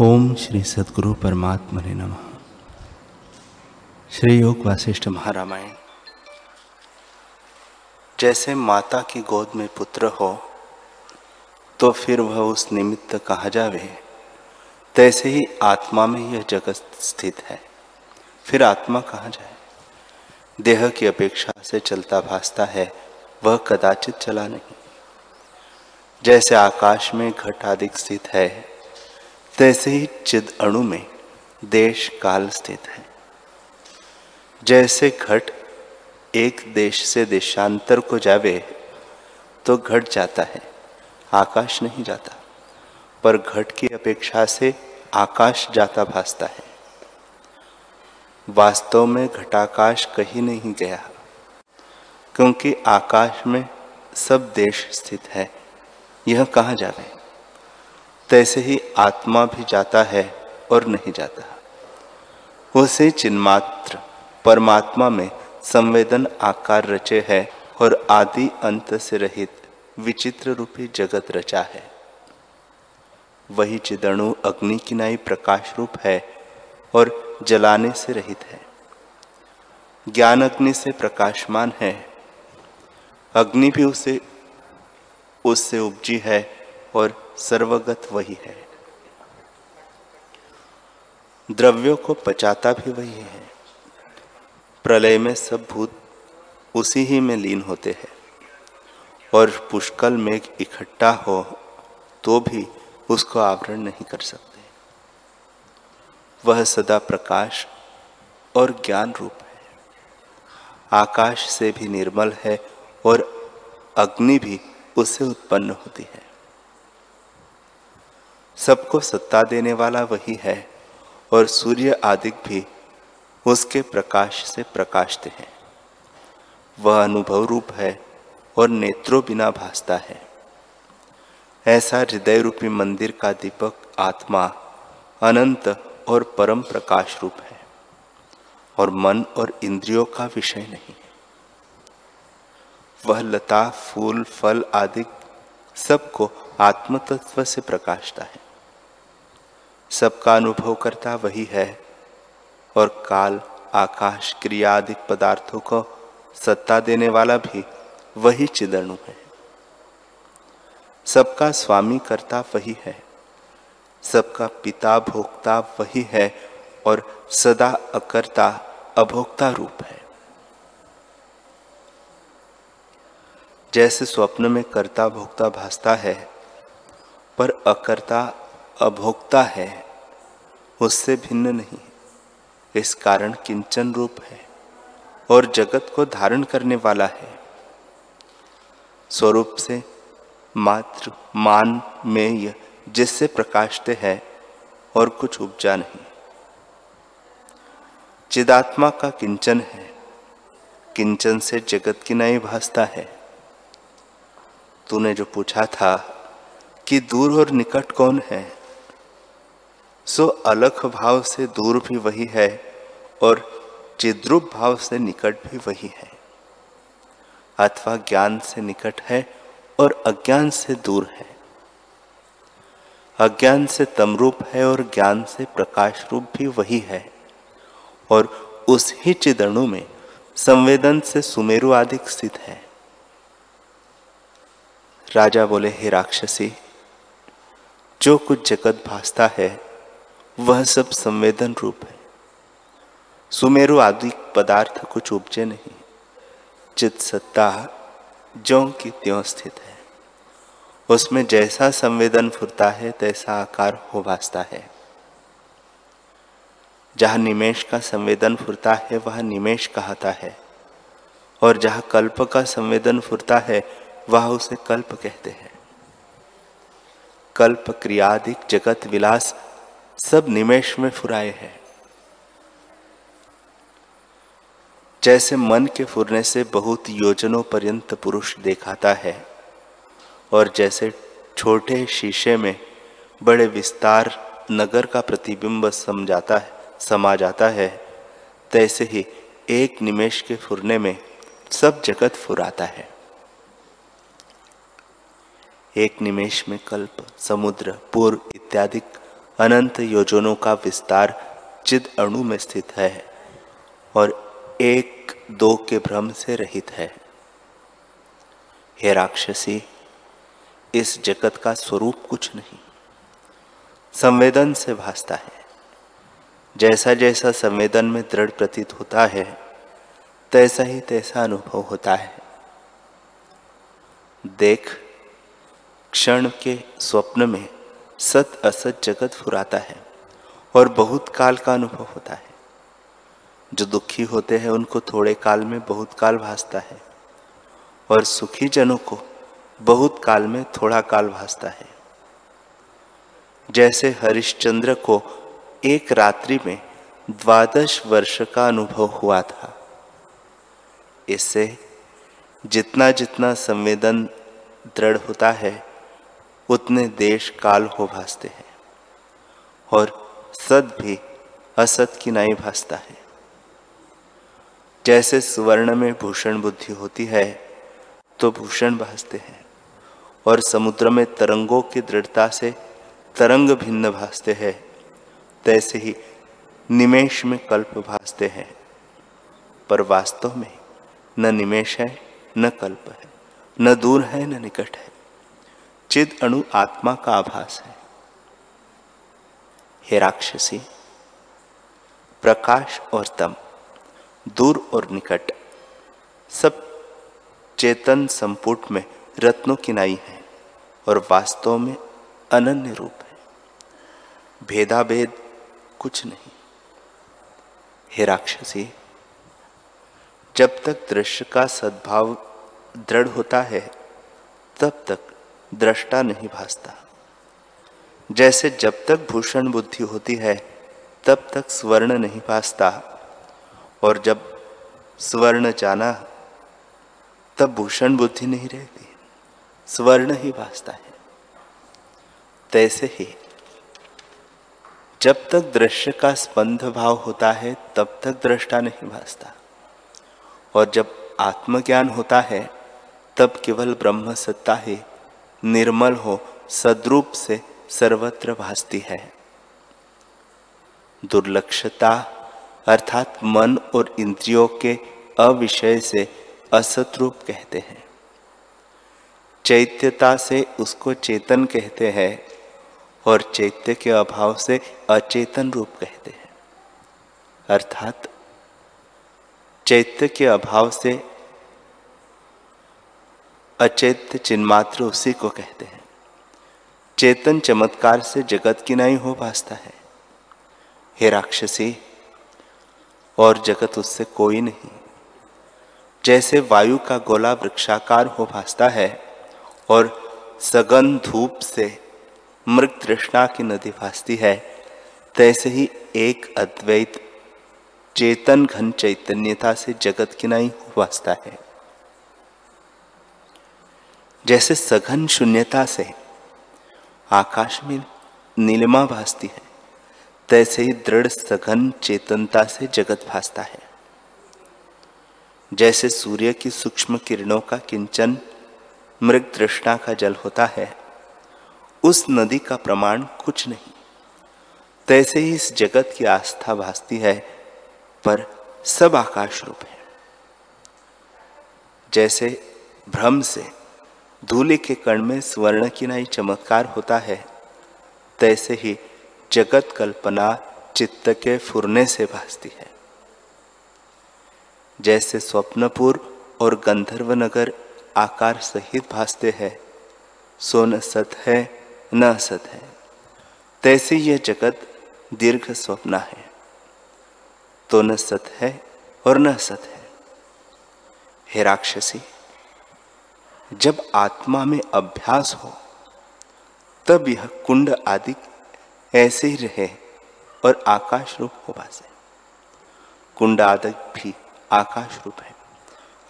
ओम श्री सदगुरु परमात्मा ने नम। श्री योग वासिष्ठ महारामायण। जैसे माता की गोद में पुत्र हो तो फिर वह उस निमित्त कहा जावे, तैसे ही आत्मा में यह जगत स्थित है। फिर आत्मा कहा जाए? देह की अपेक्षा से चलता भासता है, वह कदाचित चला नहीं। जैसे आकाश में घट आदि स्थित है तैसे ही चिद अणु में देश काल स्थित है। जैसे घट एक देश से देशांतर को जावे तो घट जाता है, आकाश नहीं जाता। पर घट की अपेक्षा से आकाश जाता भासता है। वास्तव में घटाकाश कहीं नहीं गया, क्योंकि आकाश में सब देश स्थित है। यह कहाँ जावे? तैसे ही आत्मा भी जाता है और नहीं जाता। उसे चिन्मात्र परमात्मा में संवेदन आकार रचे है और आदि अंत से रहित विचित्र रूपी जगत रचा है। वही चिदणु अग्नि किनाई प्रकाश रूप है और जलाने से रहित है। ज्ञान अग्नि से प्रकाशमान है। अग्नि भी उसे, उससे उपजी है और सर्वगत वही है। द्रव्यों को पचाता भी वही है। प्रलय में सब भूत उसी ही में लीन होते हैं। और पुष्कल मेघ इकट्ठा हो तो भी उसको आवरण नहीं कर सकते। वह सदा प्रकाश और ज्ञान रूप है। आकाश से भी निर्मल है और अग्नि भी उससे उत्पन्न होती है। सबको सत्ता देने वाला वही है, और सूर्य आदि भी उसके प्रकाश से प्रकाशते हैं। वह अनुभव रूप है और नेत्रों बिना भासता है। ऐसा हृदय रूपी मंदिर का दीपक आत्मा अनंत और परम प्रकाश रूप है, और मन और इंद्रियों का विषय नहीं है। वह लता, फूल, फल आदि सबको आत्मतत्व से प्रकाशता है। सबका अनुभव करता वही है। और काल, आकाश, क्रिया आदि पदार्थों को सत्ता देने वाला भी वही चिदणु है। सबका स्वामी करता वही है। सबका पिता भोक्ता वही है और सदा अकर्ता, अभोक्ता रूप है। जैसे स्वप्न में कर्ता भोक्ता भासता है, पर अकर्ता अभोक्ता है, उससे भिन्न नहीं। इस कारण किंचन रूप है और जगत को धारण करने वाला है। स्वरूप से मात्र मान में जिससे प्रकाशते है और कुछ उपजा नहीं। चिदात्मा का किंचन है। किंचन से जगत की नई भासता है। तूने जो पूछा था कि दूर और निकट कौन है सो अलख भाव से दूर भी वही है और चिद्रुप भाव से निकट भी वही है। अथवा ज्ञान से निकट है और अज्ञान से दूर है। अज्ञान से तमरूप है और ज्ञान से प्रकाश रूप भी वही है। और उस ही चिदणु में संवेदन से सुमेरु आदि स्थित है। राजा बोले, हे राक्षसी, जो कुछ जगत भासता है वह सब संवेदन रूप है। सुमेरु आदि पदार्थ कुछ उपजे नहीं। चित सत्ता ज्यो की त्यों स्थित है। उसमें जैसा संवेदन फुरता है, तैसा आकार हो भासता है। जहाँ निमेश का संवेदन फुरता है, वह निमेश कहता है। और जहाँ कल्प का संवेदन फुरता है, वह उसे कल्प कहते हैं। कल्प क्रियादिक जगत विलास सब निमेश में फुराए हैं। जैसे मन के फुरने से बहुत योजनों पर्यंत पुरुष देखाता है, और जैसे छोटे शीशे में बड़े विस्तार नगर का प्रतिबिंब समझाता है समा जाता है, तैसे ही एक निमेश के फुरने में सब जगत फुराता है। एक निमेश में कल्प, समुद्र, पूर्व इत्यादि अनंत योजनों का विस्तार चिद अणु में स्थित है और एक दो के भ्रम से रहित है। हे राक्षसी, इस जगत का स्वरूप कुछ नहीं। संवेदन से भासता है। जैसा जैसा संवेदन में दृढ़ प्रतीत होता है, तैसा ही तैसा अनुभव होता है। देख, क्षण के स्वप्न में सत असत जगत फुराता है और बहुत काल का अनुभव होता है। जो दुखी होते हैं, उनको थोड़े काल में बहुत काल भासता है और सुखी जनों को बहुत काल में थोड़ा काल भासता है। जैसे हरिश्चंद्र को एक रात्रि में द्वादश वर्ष का अनुभव हुआ था। इससे जितना जितना संवेदन दृढ़ होता है उतने देश काल हो भासते हैं। और सद भी असत की नाई भासता है। जैसे सुवर्ण में भूषण बुद्धि होती है तो भूषण भासते हैं। और समुद्र में तरंगों की दृढ़ता से तरंग भिन्न भासते हैं, तैसे ही निमेश में कल्प भासते हैं। पर वास्तव में न निमेश है, न कल्प है, न दूर है, न निकट है। चिद अणु आत्मा का आभास है। हे राक्षसी, प्रकाश और तम, दूर और निकट, सब चेतन संपुट में रत्नों की नाई है और वास्तव में अनन्य रूप है। भेदाभेद कुछ नहीं। हे राक्षसी, जब तक दृश्य का सद्भाव दृढ़ होता है, तब तक दृष्टा नहीं भासता। जैसे जब तक भूषण बुद्धि होती है, तब तक स्वर्ण नहीं भासता। और जब स्वर्ण जाना, तब भूषण बुद्धि नहीं रहती। स्वर्ण ही भासता है। तैसे ही, जब तक दृश्य का स्पंद भाव होता है, तब तक दृष्टा नहीं भासता। और जब आत्मज्ञान होता है, तब केवल ब्रह्म सत्ता ही निर्मल हो, सद्रूप से सर्वत्र भासती है। दुर्लक्षता, अर्थात मन और इंद्रियों के अविषय से असत रूप कहते हैं। चैत्यता से उसको चेतन कहते हैं और चैत्य के अभाव से अचेतन रूप कहते हैं। अर्थात चैत्य के अभाव से अचैत्य चिन्मात्र उसी को कहते हैं। चेतन चमत्कार से जगत की नहीं हो भासता है। हे राक्षसी, और जगत उससे कोई नहीं। जैसे वायु का गोला वृक्षाकार हो भासता है, और सघन धूप से मृग तृष्णा की नदी भासती है, तैसे ही एक अद्वैत चेतन घन चैतन्यता से जगत की नहीं हो भासता है। जैसे सघन शून्यता से आकाश में नीलिमा भासती है, तैसे ही दृढ़ सघन चेतनता से जगत भासता है। जैसे सूर्य की सूक्ष्म किरणों का किंचन मृग तृष्णा का जल होता है, उस नदी का प्रमाण कुछ नहीं। तैसे ही इस जगत की आस्था भासती है, पर सब आकाश रूप है। जैसे भ्रम से धूलि के कण में स्वर्ण की नाई चमत्कार होता है। तैसे ही जगत कल्पना चित्त के फुरने से भासती है। जैसे स्वप्नपुर और गंधर्व नगर आकार सहित भासते हैं, सो न सत है, न असत है। तैसे यह जगत दीर्घ स्वप्न है। तो न सत है और न सत है। हे राक्षसी जब आत्मा में अभ्यास हो, तब यह कुंड आदि ऐसे ही रहे और आकाश रूप हो पासे कुंड आदि भी आकाश रूप है।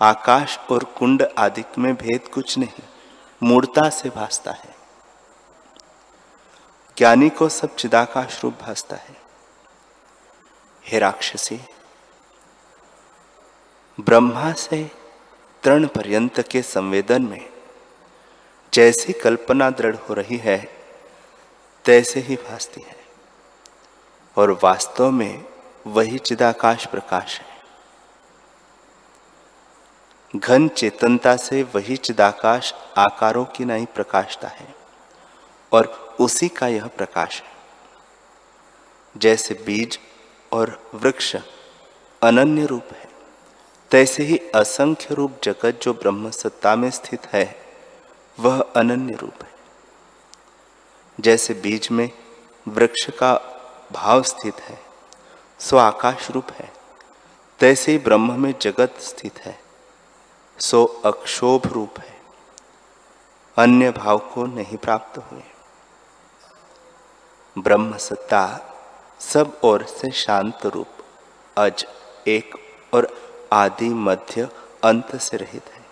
आकाश और कुंड आदि में भेद कुछ नहीं, मूर्ता से भासता है। ज्ञानी को सब चिदाकाश रूप भासता है। हे राक्षसी, ब्रह्मा से तृण पर्यंत के संवेदन में। जैसी कल्पना दृढ़ हो रही है, तैसे ही भासती है। और वास्तव में वही चिदाकाश प्रकाश है। घन चेतनता से वही चिदाकाश आकारों की नहीं प्रकाशता है, और उसी का यह प्रकाश है। जैसे बीज और वृक्ष अनन्य रूप है। तैसे ही असंख्य रूप जगत जो ब्रह्म सत्ता में स्थित है, वह अनन्य रूप है। जैसे बीज में वृक्ष का भाव स्थित है, सो आकाश रूप है। तैसे ही ब्रह्म में जगत स्थित है, सो अक्षोभ रूप है। अन्य भाव को नहीं प्राप्त हुए। ब्रह्म सत्ता सब ओर से शांत रूप, अज एक और आदि मध्य अंत से रहित है।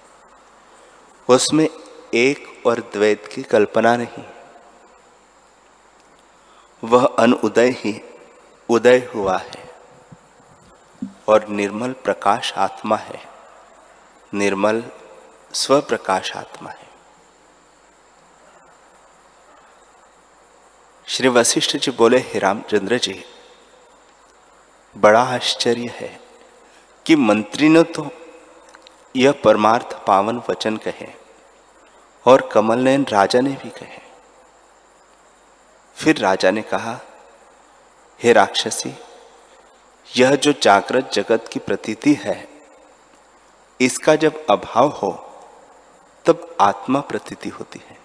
उसमें एक और द्वैत की कल्पना नहीं। वह अनुदय ही उदय हुआ है और निर्मल प्रकाश आत्मा है। निर्मल स्वप्रकाश आत्मा है। श्री वशिष्ठ जी बोले, हे रामचंद्र जी, बड़ा आश्चर्य है। कि मंत्री ने तो यह परमार्थ पावन वचन कहे और कमल नयन राजा ने भी कहे। फिर राजा ने कहा, हे राक्षसी, यह जो जागृत जगत की प्रतीति है, इसका जब अभाव हो, तब आत्मा प्रतीति होती है।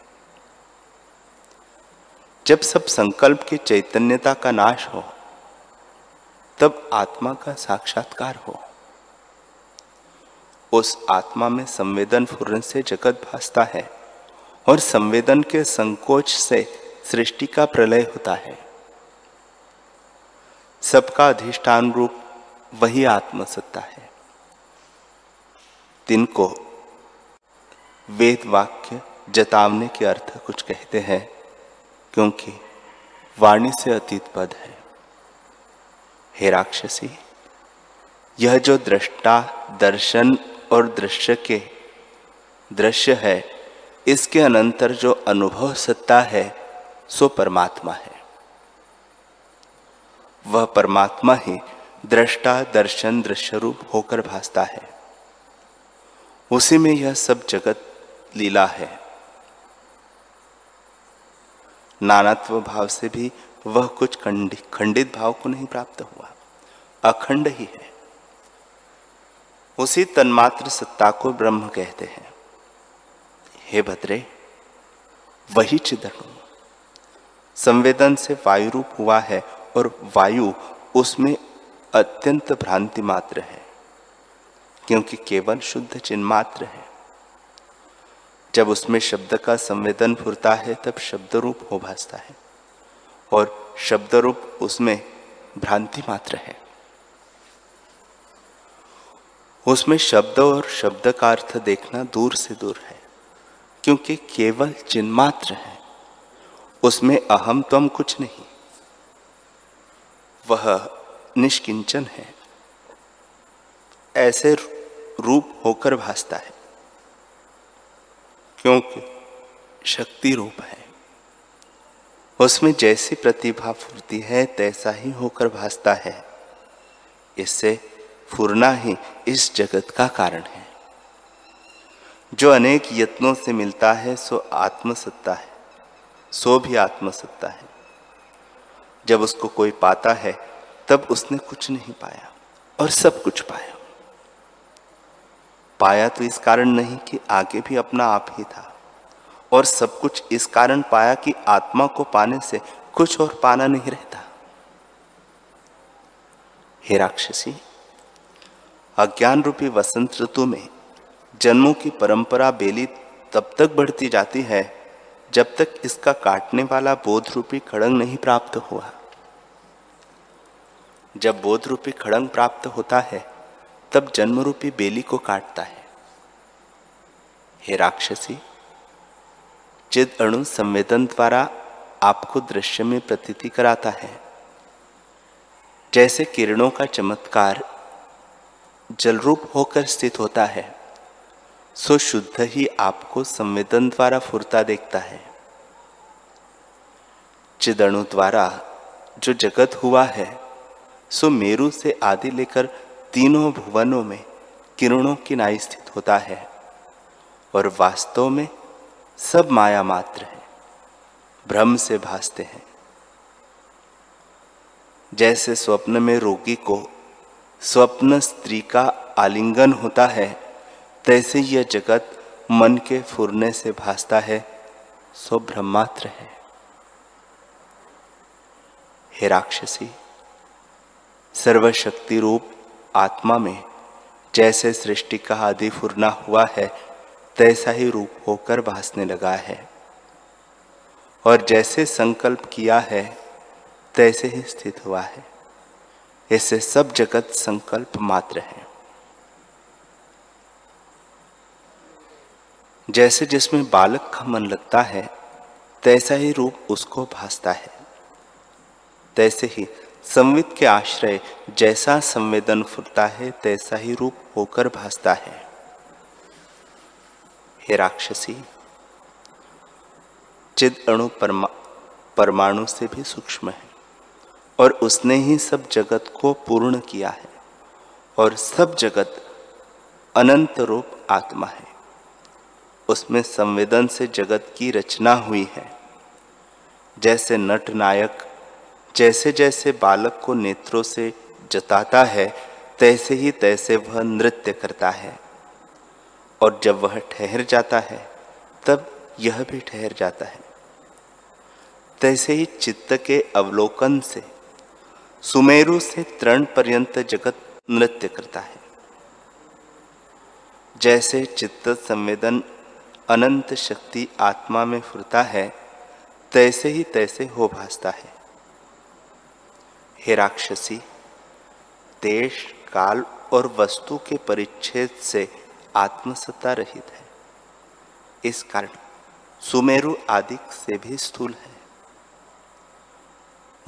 जब सब संकल्प की चैतन्यता का नाश हो, तब आत्मा का साक्षात्कार हो। उस आत्मा में संवेदन फुरन से जगत भासता है और संवेदन के संकोच से सृष्टि का प्रलय होता है। सबका अधिष्ठान रूप वही आत्मसत्ता है। तिनको वेद वाक्य जतावने के अर्थ कुछ कहते हैं, क्योंकि वाणी से अतीत पद है। हे राक्षसी, यह जो दृष्टा, दर्शन और दृश्य के दृश्य है, इसके अनंतर जो अनुभव सत्ता है, सो परमात्मा है। वह परमात्मा ही दृष्टा, दर्शन दृश्य रूप होकर भासता है। उसी में यह सब जगत लीला है। नानात्व भाव से भी वह कुछ खंडित भाव को नहीं प्राप्त हुआ। अखंड ही है। उसी तन्मात्र सत्ता को ब्रह्म कहते हैं। हे भद्रे, वही चिदणु संवेदन से वायु रूप हुआ है और वायु उसमें अत्यंत भ्रांति मात्र है, क्योंकि केवल शुद्ध चिन्ह मात्र है। जब उसमें शब्द का संवेदन फुरता है, तब शब्द रूप हो भासता है, और शब्द रूप उसमें भ्रांति मात्र है। उसमें शब्द और शब्द का अर्थ देखना दूर से दूर है, क्योंकि केवल चिन्ह मात्र है, उसमें अहम तम कुछ नहीं। वह निष्किंचन है, ऐसे रूप होकर भासता है, क्योंकि शक्ति रूप है। उसमें जैसी प्रतिभा फूरती है, तैसा ही होकर भासता है। इससे फुरना ही इस जगत का कारण है। जो अनेक यत्नों से मिलता है, सो आत्मसत्ता है। सो भी आत्मसत्ता है। जब उसको कोई पाता है, तब उसने कुछ नहीं पाया और सब कुछ पाया। पाया तो इस कारण नहीं कि आगे भी अपना आप ही था और सब कुछ इस कारण पाया कि आत्मा को पाने से कुछ और पाना नहीं रहता। हे राक्षसी अज्ञान रूपी वसंत ऋतु में जन्मों की परंपरा बेली तब तक बढ़ती जाती है, जब तक इसका काटने वाला बोध रूपी खड़ंग नहीं प्राप्त हुआ। जब बोध रूपी खड़ंग प्राप्त होता है, तब जन्म रूपी बेली को काटता है। हे राक्षसी चिद अणु संवेदन द्वारा आपको दृश्य में प्रतीति कराता है। जैसे किरणों का चमत्कार जल रूप होकर स्थित होता है, सो शुद्ध ही आपको संवेदन द्वारा फुरता देखता है। चिदणु द्वारा जो जगत हुआ है, सो मेरु से आदि लेकर तीनों भुवनों में किरणों की नाई स्थित होता है, और वास्तव में सब माया मात्र है भ्रम से भासते हैं। जैसे स्वप्न में रोगी को स्वप्न स्त्री का आलिंगन होता है, तैसे यह जगत मन के फुरने से भासता है, सो ब्रह्मात्र है। हे राक्षसी सर्वशक्ति रूप आत्मा में जैसे सृष्टि का आदि फुरना हुआ है, तैसा ही रूप होकर भासने लगा है। और जैसे संकल्प किया है, तैसे ही स्थित हुआ है। इससे सब जगत संकल्प मात्र है। जैसे जिसमें बालक का मन लगता है, तैसा ही रूप उसको भासता है। तैसे ही संवित के आश्रय जैसा संवेदन फुरता है, तैसा ही रूप होकर भासता है। हे राक्षसी चिद अणु परमा, परमाणु से भी सूक्ष्म है। और उसने ही सब जगत को पूर्ण किया है और सब जगत अनंत रूप आत्मा है। उसमें संवेदन से जगत की रचना हुई है। जैसे नट नायक जैसे जैसे बालक को नेत्रों से जताता है, तैसे ही तैसे वह नृत्य करता है। और जब वह ठहर जाता है, तब यह भी ठहर जाता है। तैसे ही चित्त के अवलोकन से सुमेरु से तृण पर्यंत जगत नृत्य करता है। जैसे चित्त संवेदन अनंत शक्ति आत्मा में फुरता है, तैसे ही तैसे हो भासता है। हे राक्षसी, देश, काल और वस्तु के परिच्छेद से आत्मसत्ता रहित है। इस कारण सुमेरु आदि से भी स्थूल है।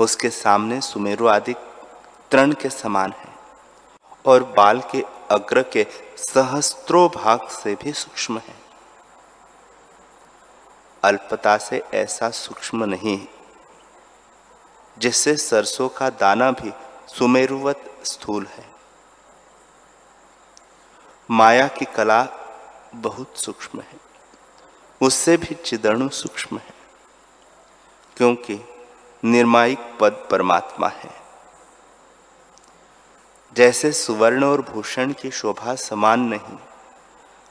उसके सामने सुमेरु आदि तृण के समान है और बाल के अग्र के सहस्त्रों भाग से भी सूक्ष्म है। अल्पता से ऐसा सूक्ष्म नहीं जिससे सरसों का दाना भी सुमेरुवत स्थूल है। माया की कला बहुत सूक्ष्म है, उससे भी चिदणु सूक्ष्म है, क्योंकि निर्मायिक पद परमात्मा है। जैसे सुवर्ण और भूषण की शोभा समान नहीं,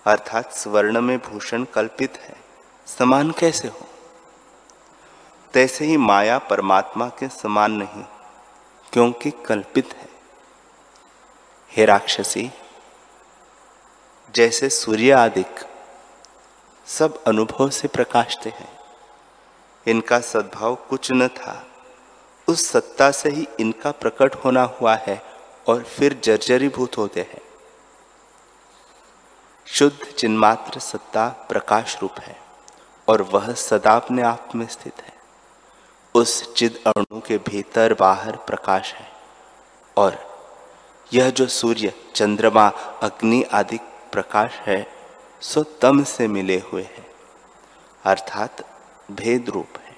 अर्थात सुवर्ण में भूषण कल्पित है, समान कैसे हो? तैसे ही माया परमात्मा के समान नहीं, क्योंकि कल्पित है। हे राक्षसी, जैसे सूर्य आदिक सब अनुभव से प्रकाशते हैं इनका सद्भाव कुछ न था। उस सत्ता से ही इनका प्रकट होना हुआ है और फिर जर्जरीभूत होते हैं। शुद्ध चिन्मात्र सत्ता प्रकाश रूप है और वह सदा अपने आप में स्थित है। उस चिद अणु के भीतर बाहर प्रकाश है और यह जो सूर्य, चंद्रमा, अग्नि आदि प्रकाश है, सो तम से मिले हुए हैं। अर्थात भेद रूप है।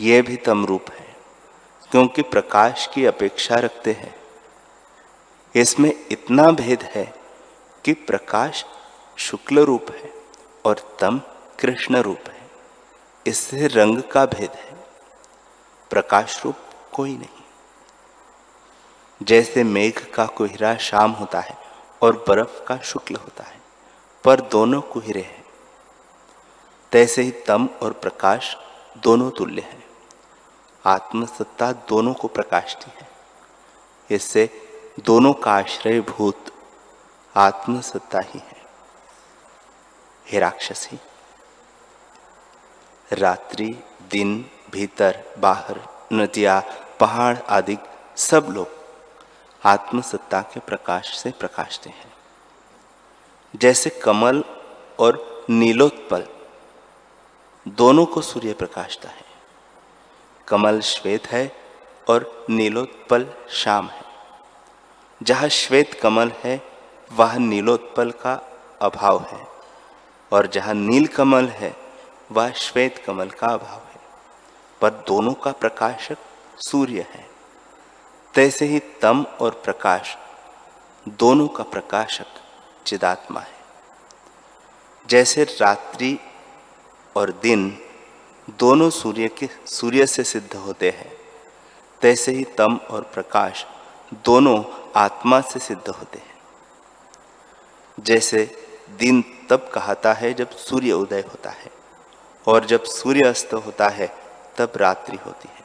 यह भी तम रूप है, क्योंकि प्रकाश की अपेक्षा रखते हैं। इसमें इतना भेद है कि प्रकाश शुक्ल रूप है और तम कृष्ण रूप है। इससे रंग का भेद है, प्रकाश रूप कोई नहीं। जैसे मेघ का कुहरा शाम होता है और बर्फ़ का शुक्ल होता है, पर दोनों कुहरे हैं। तैसे ही तम और प्रकाश दोनों तुल्य हैं। आत्मसत्ता दोनों को प्रकाशती है। इससे दोनों का आश्रय भूत आत्मसत्ता ही है। हे राक्षसी, रात्रि, दिन, भीतर, बाहर, नदियाँ, पहाड़ आदि सब लोग आत्मसत्ता के प्रकाश से प्रकाशते हैं। जैसे कमल और नीलोत्पल दोनों को सूर्य प्रकाशता है। कमल श्वेत है और नीलोत्पल शाम है। जहाँ श्वेत कमल है, वह नीलोत्पल का अभाव है। और जहाँ नील कमल है, वह श्वेत कमल का अभाव है। पर दोनों का प्रकाशक सूर्य है। तैसे ही तम और प्रकाश, दोनों का प्रकाशक चिदात्मा है। जैसे रात्रि और दिन दोनों सूर्य के, सूर्य से सिद्ध होते हैं। तैसे ही तम और प्रकाश दोनों आत्मा से सिद्ध होते हैं। जैसे दिन तब कहता है जब सूर्य उदय होता है और जब सूर्य अस्त होता है तब रात्रि होती है।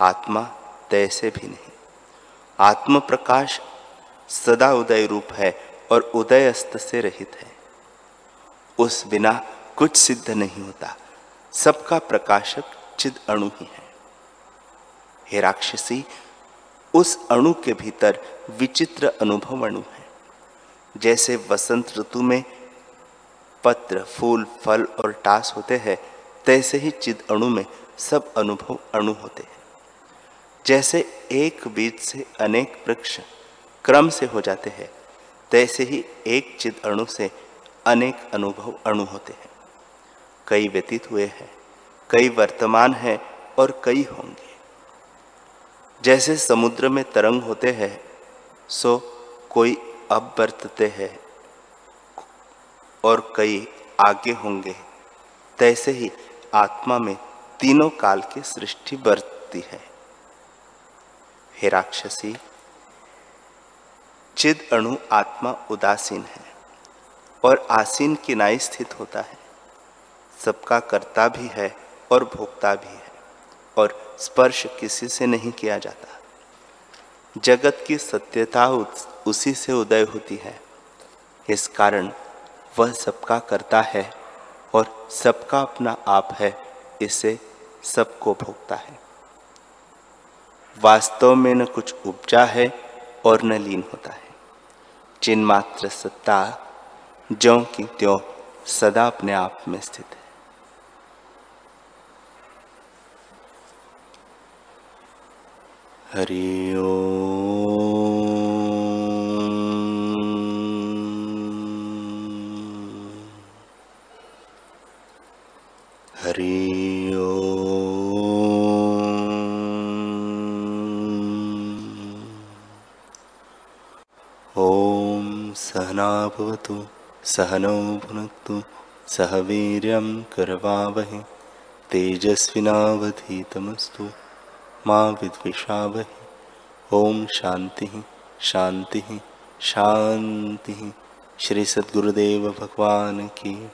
आत्मा तैसे भी नहीं। आत्म प्रकाश सदा उदय रूप है और उदय अस्त से रहित है। उस बिना कुछ सिद्ध नहीं होता। सबका प्रकाशक चिद अणु ही है। हे राक्षसी, उस अणु के भीतर विचित्र अनुभव अणु है। जैसे वसंत ऋतु में पत्र, फूल, फल और टास होते हैं, तैसे ही चिद अणु में सब अनुभव अणु होते हैं। जैसे एक बीज से अनेक वृक्ष क्रम से हो जाते हैं, तैसे ही एक चिद अणु से अनेक अनुभव अणु होते हैं। कई व्यतीत हुए हैं, कई वर्तमान हैं और कई होंगे। जैसे समुद्र में तरंग होते हैं, सो कोई अब बरतते हैं और कई आगे होंगे। तैसे ही आत्मा में तीनों काल की सृष्टि बरतती है। हे राक्षसी, चिद अणु आत्मा उदासीन है और आसीन किनाई स्थित होता है। सबका कर्ता भी है और भोक्ता भी है, और स्पर्श किसी से नहीं किया जाता। जगत की सत्यता उसी से उदय होती है। इस कारण वह सबका करता है और सबका अपना आप है, इसे सबको भोगता है। वास्तव में न कुछ उपजा है और न लीन होता है। चिन्मात्र सत्ता ज्यो की त्यों सदा अपने आप में स्थित है। हरि हरि ॐ सहनाभवतु सहनौ भुनक्तु सह वीर्यं करवावहे तेजस्विनावधीतमस्तु माँ विद्विषाव ओम शांति शांति शांति। श्री सद्गुरुदेव भगवान की